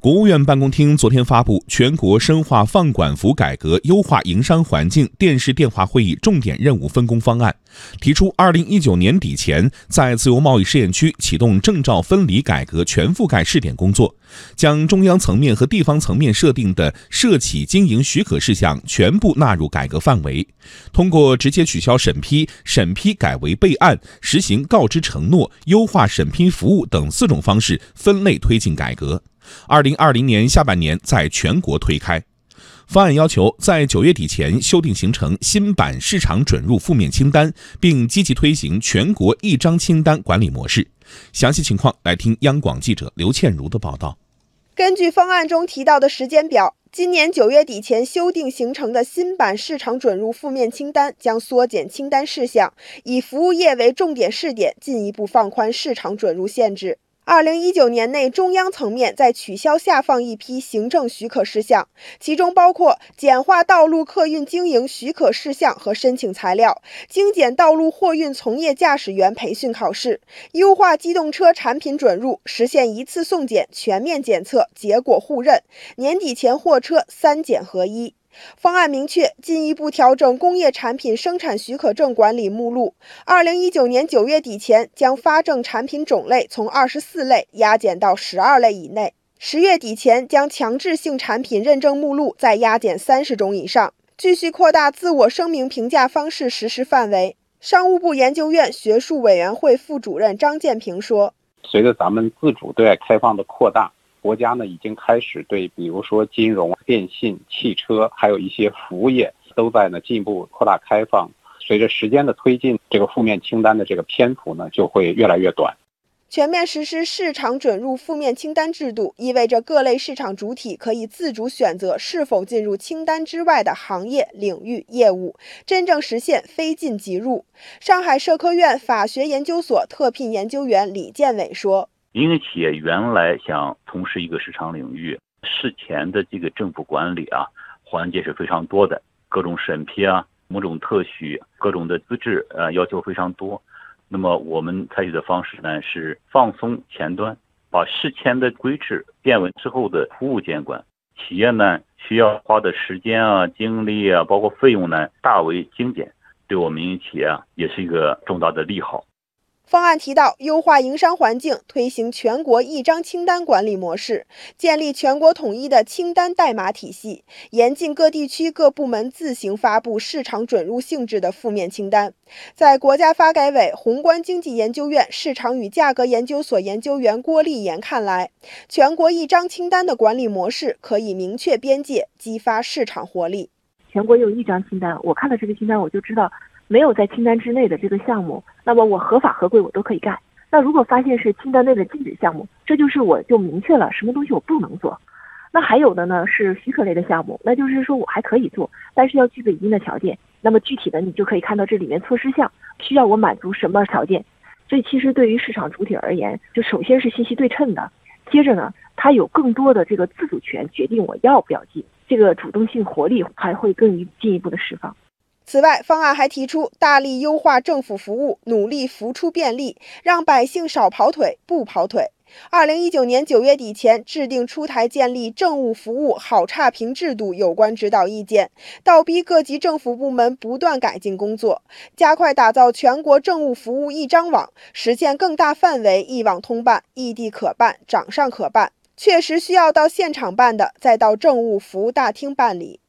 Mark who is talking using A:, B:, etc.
A: 国务院办公厅昨天发布《全国深化放管服改革、优化营商环境电视电话会议重点任务分工方案》，提出，二零一九年底前，在自由贸易试验区启动证照分离改革全覆盖试点工作，将中央层面和地方层面设定的涉企经营许可事项全部纳入改革范围，通过直接取消审批、审批改为备案、实行告知承诺、优化审批服务等四种方式分类推进改革。二零二零年下半年在全国推开。方案要求在九月底前修订形成新版市场准入负面清单，并积极推行全国一张清单管理模式。详细情况来听央广记者刘倩茹的报道。
B: 根据方案中提到的时间表，今年九月底前修订形成的新版市场准入负面清单将缩减清单事项，以服务业为重点试点，进一步放宽市场准入限制。二零一九年内，中央层面在取消下放一批行政许可事项，其中包括简化道路客运经营许可事项和申请材料，精简道路货运从业驾驶员培训考试，优化机动车产品准入，实现一次送检、全面检测、结果互认，年底前货车三检合一。方案明确，进一步调整工业产品生产许可证管理目录。二零一九年九月底前，将发证产品种类从二十四类压减到十二类以内；十月底前，将强制性产品认证目录再压减三十种以上。继续扩大自我声明评价方式实施范围。商务部研究院学术委员会副主任张建平说：“
C: 随着咱们自主对外开放的扩大。”国家呢已经开始对，比如说金融、电信、汽车，还有一些服务业，都在呢进一步扩大开放。随着时间的推进，这个负面清单的这个篇幅呢就会越来越短。
B: 全面实施市场准入负面清单制度，意味着各类市场主体可以自主选择是否进入清单之外的行业、领域、业务，真正实现非进即入。上海社科院法学研究所特聘研究员李建伟说。
D: 民营企业原来想从事一个市场领域，事前的这个政府管理啊，环节是非常多的，各种审批啊，某种特许，各种的资质，呃，要求非常多。那么我们采取的方式呢，是放松前端，把事前的规制变为之后的服务监管。企业呢需要花的时间啊、精力啊，包括费用呢，大为精简，对我们民营企业啊，也是一个重大的利好。
B: 方案提到，优化营商环境，推行全国一张清单管理模式，建立全国统一的清单代码体系，严禁各地区各部门自行发布市场准入性质的负面清单。在国家发改委宏观经济研究院市场与价格研究所研究员郭立言看来，全国一张清单的管理模式可以明确边界，激发市场活力。
E: 全国有一张清单，我看了这个清单，我就知道。没有在清单之内的这个项目，那么我合法合规我都可以干。那如果发现是清单内的禁止项目，这就是我就明确了什么东西我不能做。那还有的呢是许可类的项目，那就是说我还可以做，但是要具备一定的条件。那么具体的你就可以看到这里面措施项需要我满足什么条件。所以其实对于市场主体而言，就首先是信息对称的，接着呢它有更多的这个自主权，决定我要不要进，这个主动性活力还会更进一步的释放。
B: 此外，方案还提出大力优化政府服务，努力扶出便利，让百姓少跑腿、不跑腿。二零一九年九月底前制定出台建立政务服务好差评制度有关指导意见，倒逼各级政府部门不断改进工作，加快打造全国政务服务一张网，实现更大范围一网通办、异地可办、掌上可办。确实需要到现场办的，再到政务服务大厅办理。